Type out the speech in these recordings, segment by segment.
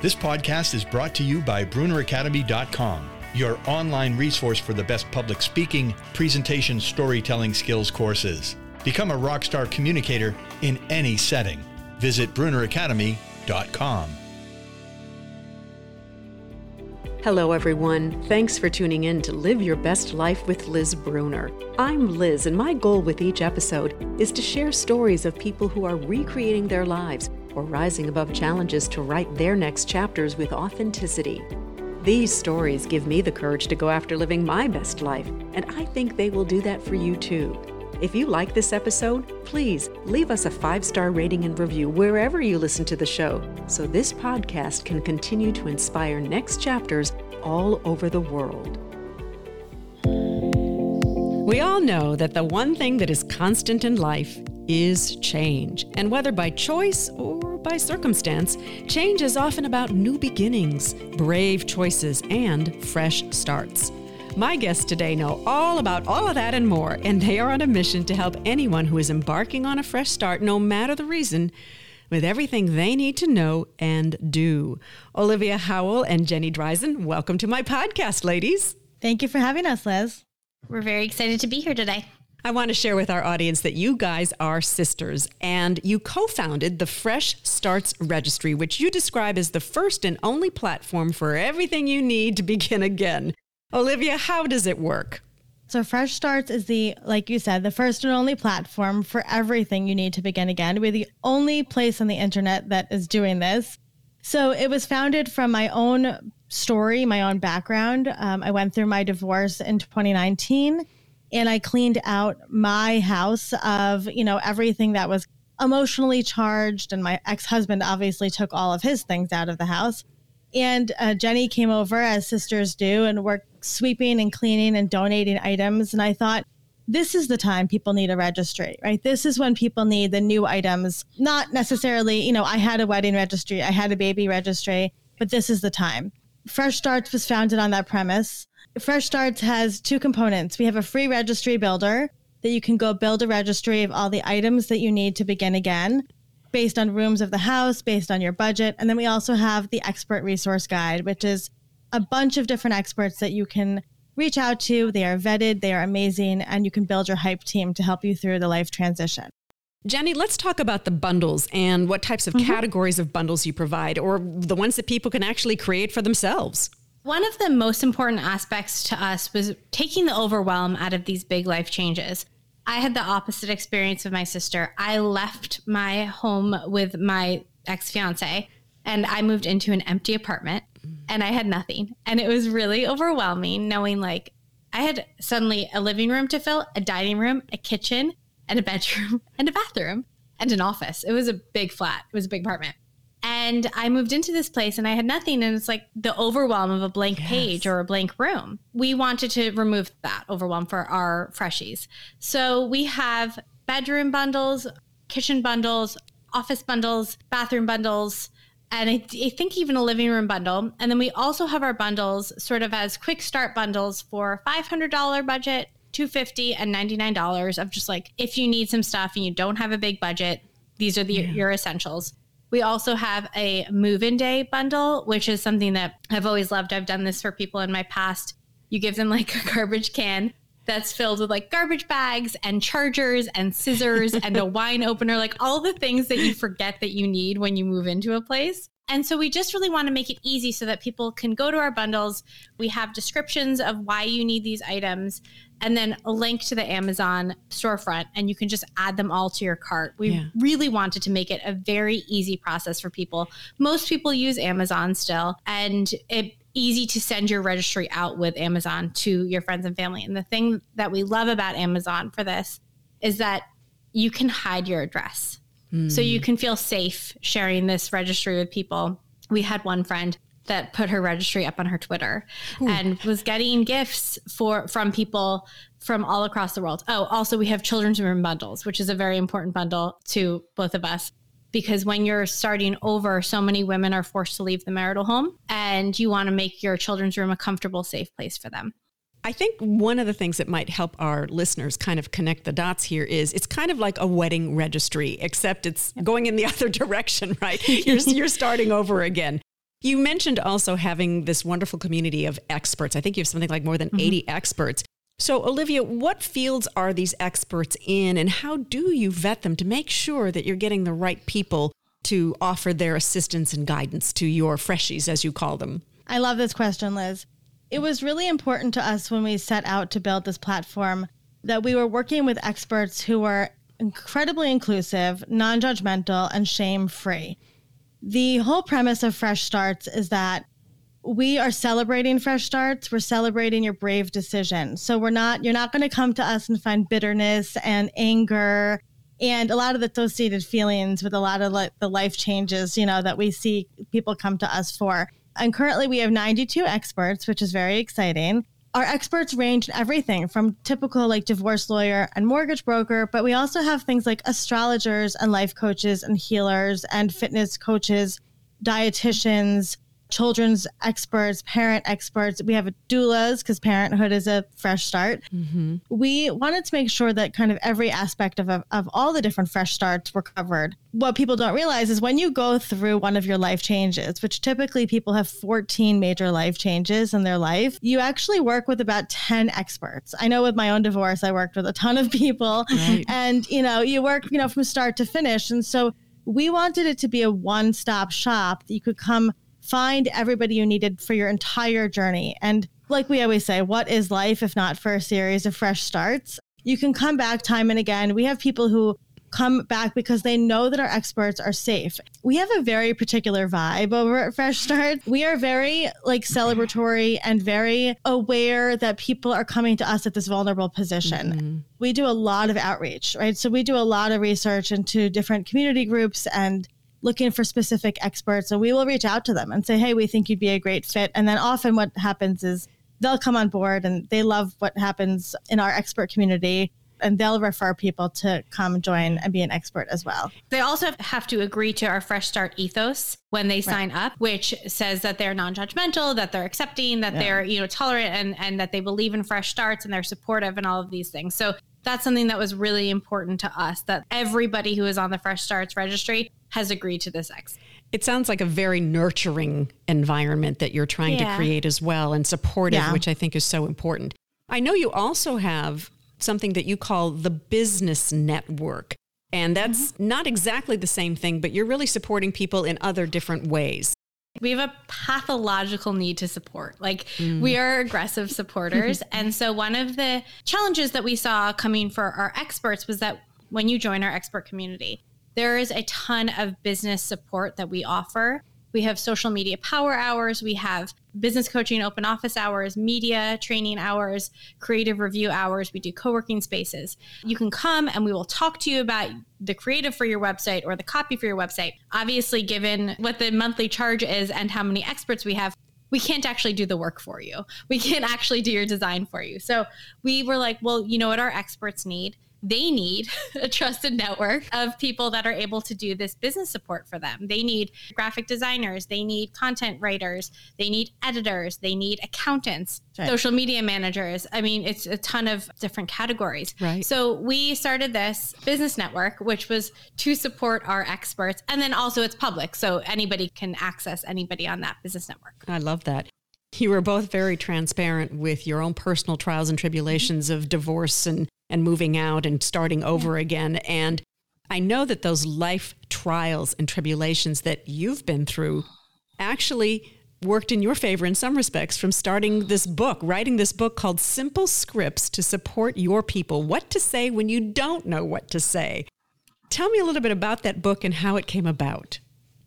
This podcast is brought to you by BrunnerAcademy.com, your online resource for the best public speaking, presentation, storytelling skills courses. Become a rockstar communicator in any setting. Visit BrunnerAcademy.com. Hello, everyone. Thanks for tuning in to Live Your Best Life with Liz Brunner. I'm Liz, and my goal with each episode is to share stories of people who are recreating their lives or rising above challenges to write their next chapters with authenticity. These stories give me the courage to go after living my best life, and I think they will do that for you too. If you like this episode, please leave us a five star rating and review wherever you listen to the show so this podcast can continue to inspire next chapters all over the world. We all know that the one thing that is constant in life is change. And whether by choice or by circumstance, change is often about new beginnings, brave choices, and fresh starts. My guests today know all about all of that and more, and they are on a mission to help anyone who is embarking on a fresh start, no matter the reason, with everything they need to know and do. Olivia Howell and Jenny Drezien, welcome to my podcast, ladies. Thank you for having us, Liz. We're very excited to be here today. I want to share with our audience that you guys are sisters and you co founded the Fresh Starts Registry, which you describe as the first and only platform for everything you need to begin again. Olivia, how does it work? So, Fresh Starts is the, like you said, the first and only platform for everything you need to begin again. We're the only place on the internet that is doing this. So, it was founded from my own story, my own background. Um, I went through my divorce in 2019 and I cleaned out my house of, you know, everything that was emotionally charged. And my ex husband obviously took all of his things out of the house. And uh, Jenny came over, as sisters do, and worked sweeping and cleaning and donating items. And I thought, this is the time people need a registry, right? This is when people need the new items. Not necessarily, you know, I had a wedding registry, I had a baby registry, but this is the time. Fresh Starts was founded on that premise. Fresh Starts has two components. We have a free registry builder that you can go build a registry of all the items that you need to begin again based on rooms of the house, based on your budget. And then we also have the expert resource guide, which is a bunch of different experts that you can reach out to. They are vetted, they are amazing, and you can build your hype team to help you through the life transition. Jenny, let's talk about the bundles and what types of mm-hmm. categories of bundles you provide, or the ones that people can actually create for themselves. One of the most important aspects to us was taking the overwhelm out of these big life changes. I had the opposite experience of my sister. I left my home with my ex fiance and I moved into an empty apartment and I had nothing. And it was really overwhelming knowing like I had suddenly a living room to fill, a dining room, a kitchen, and a bedroom, and a bathroom, and an office. It was a big flat, it was a big apartment. And I moved into this place and I had nothing. And it's like the overwhelm of a blank yes. page or a blank room. We wanted to remove that overwhelm for our freshies. So we have bedroom bundles, kitchen bundles, office bundles, bathroom bundles, and I, I, think even a living room bundle. And then we also have our bundles sort of as quick start bundles for $500 budget, 250 and $99 of just like if you need some stuff and you don't have a big budget, these are the, yeah. your essentials. We also have a move in day bundle, which is something that I've always loved. I've done this for people in my past. You give them like a garbage can that's filled with like garbage bags and chargers and scissors and a wine opener, like all the things that you forget that you need when you move into a place. And so we just really want to make it easy so that people can go to our bundles. We have descriptions of why you need these items and then a link to the Amazon storefront, and you can just add them all to your cart. We yeah. really wanted to make it a very easy process for people. Most people use Amazon still, and it easy to send your registry out with Amazon to your friends and family. And the thing that we love about Amazon for this is that you can hide your address. Mm. So you can feel safe sharing this registry with people. We had one friend that put her registry up on her Twitter Ooh. and was getting gifts for from people from all across the world. Oh, also we have children's room bundles, which is a very important bundle to both of us because when you're starting over, so many women are forced to leave the marital home and you want to make your children's room a comfortable, safe place for them. I think one of the things that might help our listeners kind of connect the dots here is it's kind of like a wedding registry, except it's going in the other direction, right? You're, you're starting over again. You mentioned also having this wonderful community of experts. I think you have something like more than mm-hmm. 80 experts. So, Olivia, what fields are these experts in, and how do you vet them to make sure that you're getting the right people to offer their assistance and guidance to your freshies, as you call them? I love this question, Liz. It was really important to us when we set out to build this platform that we were working with experts who were incredibly inclusive, non judgmental, and shame free. The whole premise of Fresh Starts is that we are celebrating fresh starts. We're celebrating your brave decision. So we're not, you're not going to come to us and find bitterness and anger and a lot of the associated feelings with a lot of the life changes, you know, that we see people come to us for. And currently we have 92 experts, which is very exciting. Our experts range in everything from typical like divorce lawyer and mortgage broker, but we also have things like astrologers and life coaches and healers and fitness coaches, dietitians, children's experts, parent experts. We have doulas because parenthood is a fresh start. Mm-hmm. We wanted to make sure that kind of every aspect of, of all the different fresh starts were covered. What people don't realize is when you go through one of your life changes, which typically people have 14 major life changes in their life, you actually work with about 10 experts. I know with my own divorce, I worked with a ton of people right. and, you know, you work, you know, from start to finish. And so we wanted it to be a one stop shop that you could come find everybody you needed for your entire journey. And like we always say, what is life if not for a series of fresh starts? You can come back time and again. We have people who come back because they know that our experts are safe. We have a very particular vibe over at Fresh Start. We are very like celebratory and very aware that people are coming to us at this vulnerable position. Mm-hmm. We do a lot of outreach, right? So we do a lot of research into different community groups and looking for specific experts and we will reach out to them and say hey we think you'd be a great fit and then often what happens is they'll come on board and they love what happens in our expert community and they'll refer people to come join and be an expert as well. They also have to agree to our Fresh Start ethos when they sign right. up, which says that they're non-judgmental, that they're accepting, that yeah. they're, you know, tolerant and and that they believe in fresh starts and they're supportive and all of these things. So that's something that was really important to us that everybody who is on the Fresh Starts registry has agreed to this X. It sounds like a very nurturing environment that you're trying yeah. to create as well and supportive, yeah. which I think is so important. I know you also have something that you call the business network. And that's mm-hmm. not exactly the same thing, but you're really supporting people in other different ways. We have a pathological need to support. Like, mm. we are aggressive supporters. and so, one of the challenges that we saw coming for our experts was that when you join our expert community, there is a ton of business support that we offer. We have social media power hours, we have business coaching open office hours, media training hours, creative review hours. We do co working spaces. You can come and we will talk to you about the creative for your website or the copy for your website. Obviously, given what the monthly charge is and how many experts we have, we can't actually do the work for you. We can't actually do your design for you. So we were like, well, you know what our experts need? They need a trusted network of people that are able to do this business support for them. They need graphic designers, they need content writers, they need editors, they need accountants, right. social media managers. I mean, it's a ton of different categories. Right. So we started this business network, which was to support our experts. And then also it's public. So anybody can access anybody on that business network. I love that. You were both very transparent with your own personal trials and tribulations of divorce and and moving out and starting over yeah. again. And I know that those life trials and tribulations that you've been through actually worked in your favor in some respects from starting this book, writing this book called Simple Scripts to Support Your People What to Say When You Don't Know What to Say. Tell me a little bit about that book and how it came about.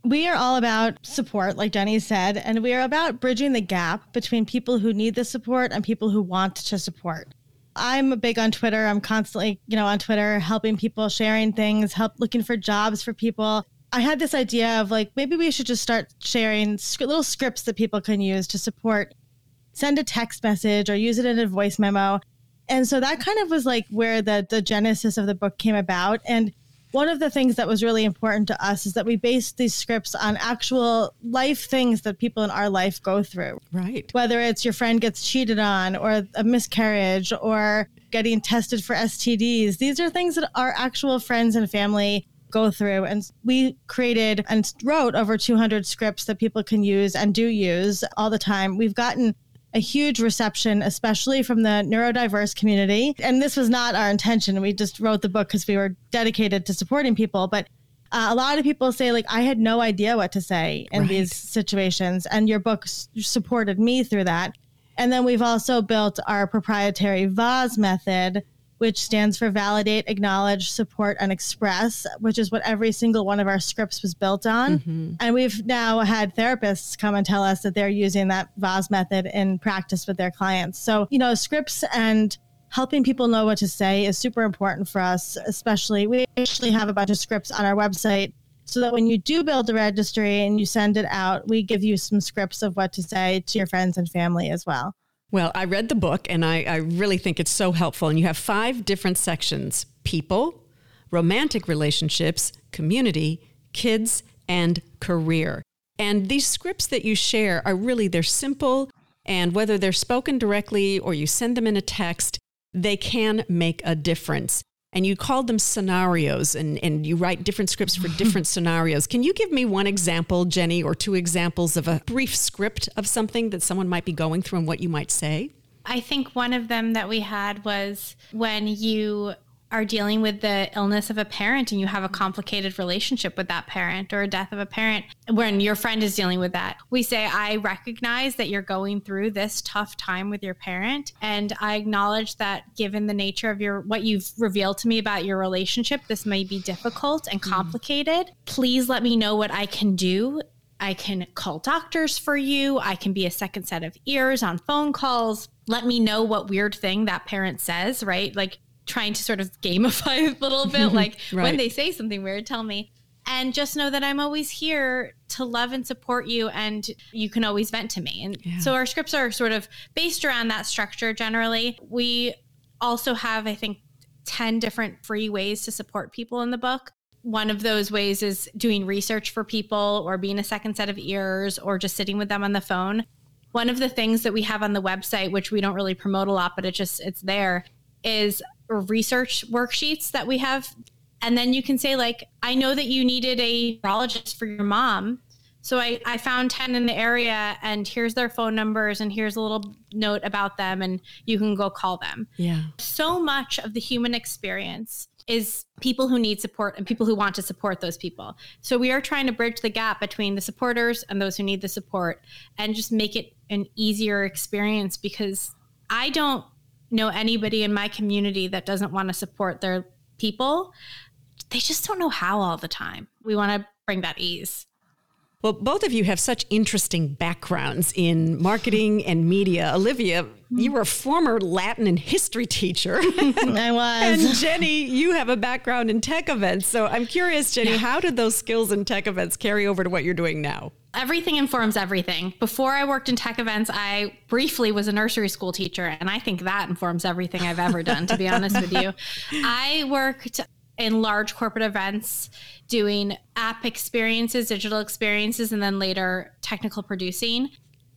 We are all about support, like Jenny said, and we are about bridging the gap between people who need the support and people who want to support. I'm big on Twitter. I'm constantly, you know, on Twitter helping people, sharing things, help looking for jobs for people. I had this idea of like maybe we should just start sharing little scripts that people can use to support. Send a text message or use it in a voice memo. And so that kind of was like where the the genesis of the book came about and one of the things that was really important to us is that we based these scripts on actual life things that people in our life go through. Right. Whether it's your friend gets cheated on or a miscarriage or getting tested for STDs. These are things that our actual friends and family go through. And we created and wrote over 200 scripts that people can use and do use all the time. We've gotten a huge reception, especially from the neurodiverse community. And this was not our intention. We just wrote the book because we were dedicated to supporting people. But uh, a lot of people say, like, I had no idea what to say in right. these situations. And your book s- supported me through that. And then we've also built our proprietary VAS method, which stands for validate, acknowledge, support, and express, which is what every single one of our scripts was built on. Mm-hmm. And we've now had therapists come and tell us that they're using that VAS method in practice with their clients. So, you know, scripts and helping people know what to say is super important for us, especially we actually have a bunch of scripts on our website so that when you do build a registry and you send it out, we give you some scripts of what to say to your friends and family as well. Well, I read the book and I, I really think it's so helpful. And you have five different sections people, romantic relationships, community, kids, and career. And these scripts that you share are really, they're simple. And whether they're spoken directly or you send them in a text, they can make a difference. And you called them scenarios and, and you write different scripts for different scenarios. Can you give me one example, Jenny, or two examples of a brief script of something that someone might be going through and what you might say? I think one of them that we had was when you are dealing with the illness of a parent and you have a complicated relationship with that parent or a death of a parent, when your friend is dealing with that, we say, I recognize that you're going through this tough time with your parent. And I acknowledge that given the nature of your, what you've revealed to me about your relationship, this may be difficult and mm. complicated. Mm. Please let me know what I can do I can call doctors for you. I can be a second set of ears on phone calls. Let me know what weird thing that parent says, right? Like trying to sort of gamify a little bit. Like right. when they say something weird, tell me. And just know that I'm always here to love and support you, and you can always vent to me. And yeah. so our scripts are sort of based around that structure generally. We also have, I think, 10 different free ways to support people in the book. One of those ways is doing research for people or being a second set of ears or just sitting with them on the phone. One of the things that we have on the website, which we don't really promote a lot, but it just it's there, is research worksheets that we have. And then you can say, like, I know that you needed a neurologist for your mom. So I, I found 10 in the area and here's their phone numbers and here's a little note about them and you can go call them. Yeah. So much of the human experience is people who need support and people who want to support those people. So we are trying to bridge the gap between the supporters and those who need the support and just make it an easier experience because I don't know anybody in my community that doesn't want to support their people. They just don't know how all the time. We want to bring that ease. Well, both of you have such interesting backgrounds in marketing and media. Olivia, you hmm. were a former Latin and history teacher. I was. and Jenny, you have a background in tech events. So I'm curious, Jenny, yeah. how did those skills in tech events carry over to what you're doing now? Everything informs everything. Before I worked in tech events, I briefly was a nursery school teacher, and I think that informs everything I've ever done, to be honest with you. I worked in large corporate events doing app experiences, digital experiences, and then later technical producing.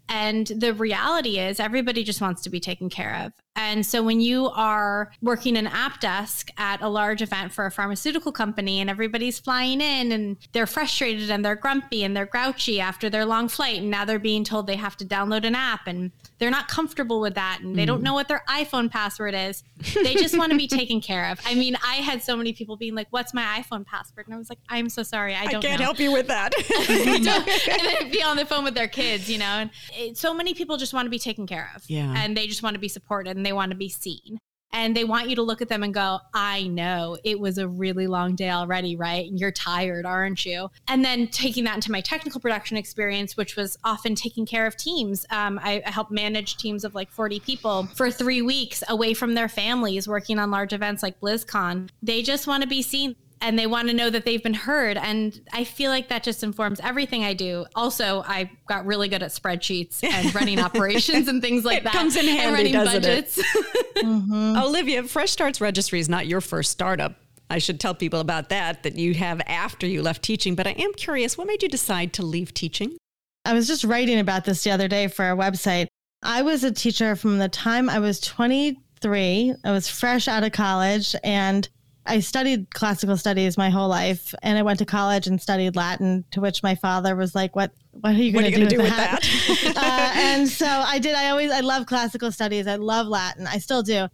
And the reality is, everybody just wants to be taken care of. And so when you are working an app desk at a large event for a pharmaceutical company and everybody's flying in and they're frustrated and they're grumpy and they're grouchy after their long flight and now they're being told they have to download an app and they're not comfortable with that and they mm. don't know what their iPhone password is. They just want to be taken care of. I mean, I had so many people being like, "What's my iPhone password?" And I was like, "I'm so sorry, I don't. I can't know. help you with that." and then be on the phone with their kids, you know. And it, so many people just want to be taken care of, yeah, and they just want to be supported and they want to be seen and they want you to look at them and go, I know it was a really long day already, right? And you're tired, aren't you? And then taking that into my technical production experience, which was often taking care of teams. Um, I, I helped manage teams of like 40 people for three weeks away from their families, working on large events like BlizzCon. They just want to be seen and they want to know that they've been heard. And I feel like that just informs everything I do. Also, I got really good at spreadsheets and running operations and things like it that. Comes in handy, doesn't budgets. it? mm-hmm. Olivia, Fresh Starts Registry is not your first startup. I should tell people about that that you have after you left teaching. But I am curious, what made you decide to leave teaching? I was just writing about this the other day for our website. I was a teacher from the time I was 23. I was fresh out of college and I studied classical studies my whole life, and I went to college and studied Latin. To which my father was like, "What? What are you going to do, do, with that?" that? uh, and so I did. I always I love classical studies. I love Latin. I still do.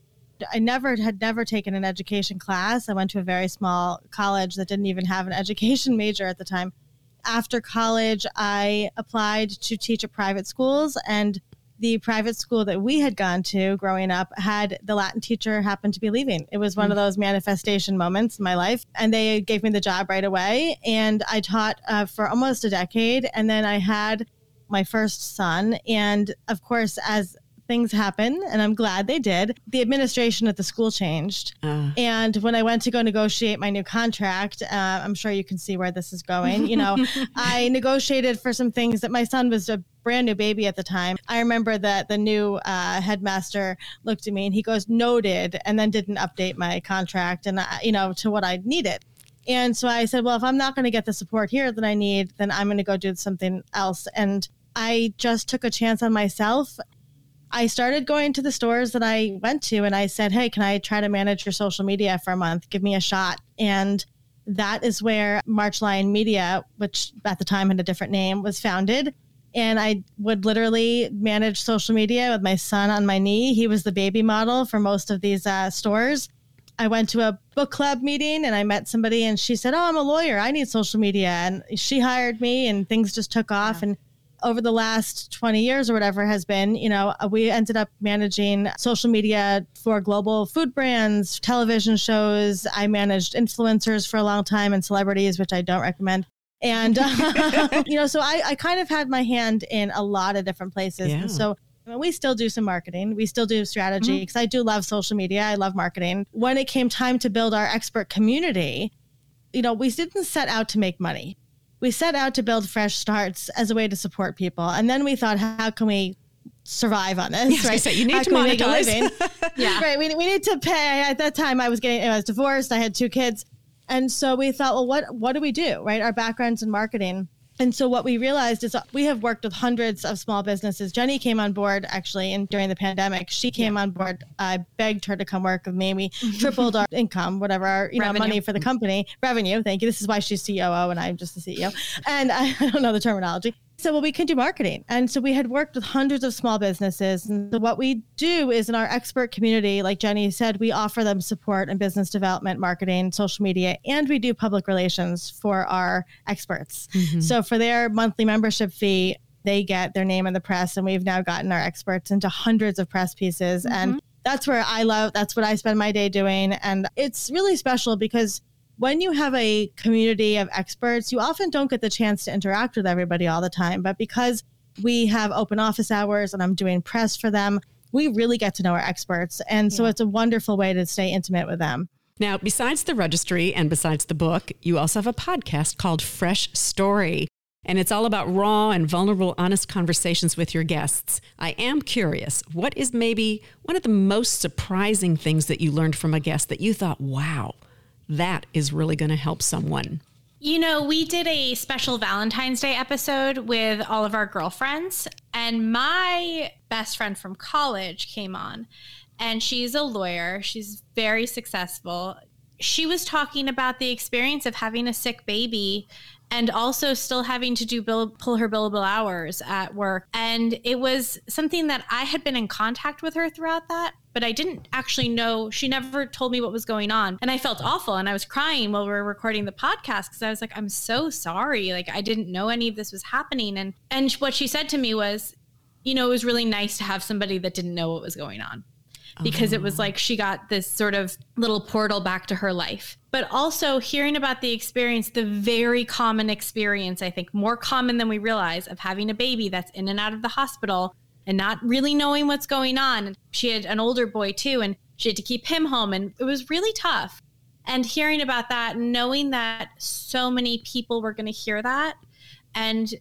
I never had never taken an education class. I went to a very small college that didn't even have an education major at the time. After college, I applied to teach at private schools and the private school that we had gone to growing up had the Latin teacher happen to be leaving. It was one mm of those manifestation moments in my life. And they gave me the job right away. And I taught uh, for almost a decade. And then I had my first son. And of course, as things happen, and I'm glad they did. The administration at the school changed. Uh. And when I went to go negotiate my new contract, uh, I'm sure you can see where this is going. You know, I negotiated for some things that my son was a brand new baby at the time. I remember that the new uh, headmaster looked at me and he goes, noted, and then didn't update my contract and, you know, to what I needed. And so I said, well, if I'm not going to get the support here that I need, then I'm going to go do something else. And I just took a chance on myself I started going to the stores that I went to and I said, Hey, can I try to manage your social media for a month? Give me a shot. And that is where March Lion Media, which at the time had a different name, was founded. And I would literally manage social media with my son on my knee. He was the baby model for most of these uh, stores. I went to a book club meeting and I met somebody and she said, Oh, I'm a lawyer. I need social media. And she hired me and things just took off. Yeah. And over the last 20 years or whatever has been, you know, uh, we ended up managing social media for global food brands, television shows. I managed influencers for a long time and celebrities, which I don't recommend. And, uh, you know, so I, I kind of had my hand in a lot of different places. Yeah. And so we still do some marketing. We still do strategy because mm-hmm. I do love social media. I love marketing. When it came time to build our expert community, you know, we didn't set out to make money we set out to build fresh starts as a way to support people. And then we thought, how can we survive on this? Yes, right. Say, you need how to monetize. yeah. Right. We, we need to pay. At that time, I was getting, I was divorced. I had two kids. And so we thought, well, what, what do we do? Right. Our backgrounds in marketing and so what we realized is we have worked with hundreds of small businesses. Jenny came on board actually, and during the pandemic, she came yeah. on board. I begged her to come work with me. We tripled our income, whatever our you know money for the company revenue. Thank you. This is why she's COO and I'm just the CEO. And I, I don't know the terminology so well we can do marketing. And so we had worked with hundreds of small businesses. And so what we do is in our expert community like jenny said we offer them support in business development marketing social media and we do public relations for our experts. Mm-hmm. so for their monthly membership fee they get their name in the press and we've now gotten our experts into hundreds of press pieces. Mm-hmm. and that's where i love that's what i spend my day doing. And it's really special because when you have a community of experts, you often don't get the chance to interact with everybody all the time. But because we have open office hours and I'm doing press for them, we really get to know our experts. And so yeah. it's a wonderful way to stay intimate with them. Now, besides the registry and besides the book, you also have a podcast called Fresh Story. And it's all about raw and vulnerable, honest conversations with your guests. I am curious, what is maybe one of the most surprising things that you learned from a guest that you thought, wow, that is really going to help someone. You know, we did a special Valentine's Day episode with all of our girlfriends, and my best friend from college came on, and she's a lawyer. She's very successful. She was talking about the experience of having a sick baby and also still having to do bill, pull her billable hours at work. And it was something that I had been in contact with her throughout that, but I didn't actually know. She never told me what was going on. And I felt awful. And I was crying while we were recording the podcast because I was like, I'm so sorry. Like, I didn't know any of this was happening. And, and what she said to me was, you know, it was really nice to have somebody that didn't know what was going on because oh. it was oh. like she got this sort of little portal back to her life. But also hearing about the experience, the very common experience, I think more common than we realize, of having a baby that's in and out of the hospital and not really knowing what's going on. She had an older boy too, and she had to keep him home, and it was really tough. And hearing about that, knowing that so many people were going to hear that, and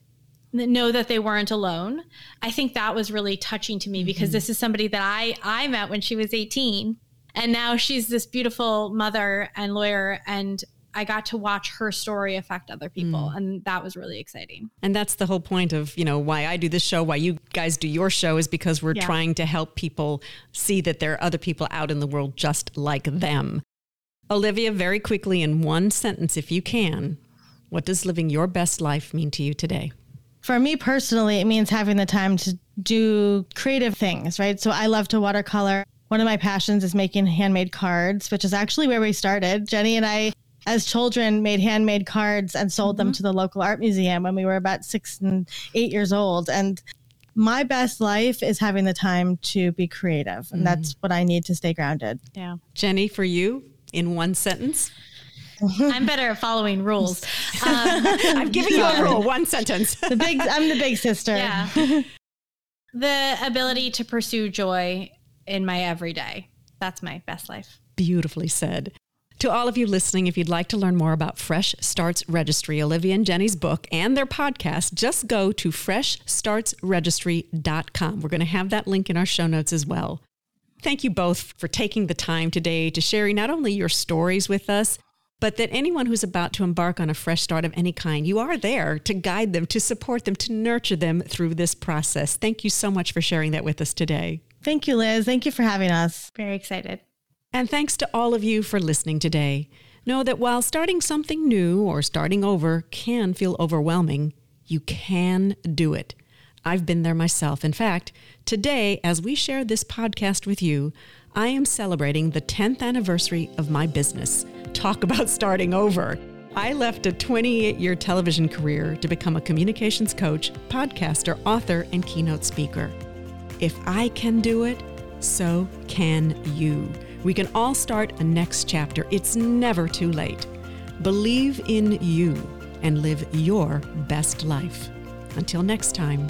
know that they weren't alone. I think that was really touching to me mm-hmm. because this is somebody that I I met when she was 18 and now she's this beautiful mother and lawyer and I got to watch her story affect other people mm. and that was really exciting. And that's the whole point of, you know, why I do this show, why you guys do your show is because we're yeah. trying to help people see that there are other people out in the world just like them. Olivia, very quickly in one sentence, if you can, what does living your best life mean to you today? For me personally, it means having the time to do creative things, right? So I love to watercolor. One of my passions is making handmade cards, which is actually where we started. Jenny and I, as children, made handmade cards and sold mm-hmm. them to the local art museum when we were about six and eight years old. And my best life is having the time to be creative. And mm. that's what I need to stay grounded. Yeah. Jenny, for you, in one sentence? I'm better at following rules. Um, I'm giving you a rule, one sentence. the big, I'm the big sister. Yeah. the ability to pursue joy in my everyday. That's my best life. Beautifully said. To all of you listening, if you'd like to learn more about Fresh Starts Registry, Olivia and Jenny's book, and their podcast, just go to freshstartsregistry.com. We're going to have that link in our show notes as well. Thank you both for taking the time today to sharing not only your stories with us, but that anyone who's about to embark on a fresh start of any kind, you are there to guide them, to support them, to nurture them through this process. Thank you so much for sharing that with us today. Thank you, Liz. Thank you for having us. Very excited. And thanks to all of you for listening today. Know that while starting something new or starting over can feel overwhelming, you can do it. I've been there myself. In fact, today, as we share this podcast with you, I am celebrating the 10th anniversary of my business. Talk about starting over. I left a 28 year television career to become a communications coach, podcaster, author, and keynote speaker. If I can do it, so can you. We can all start a next chapter. It's never too late. Believe in you and live your best life. Until next time,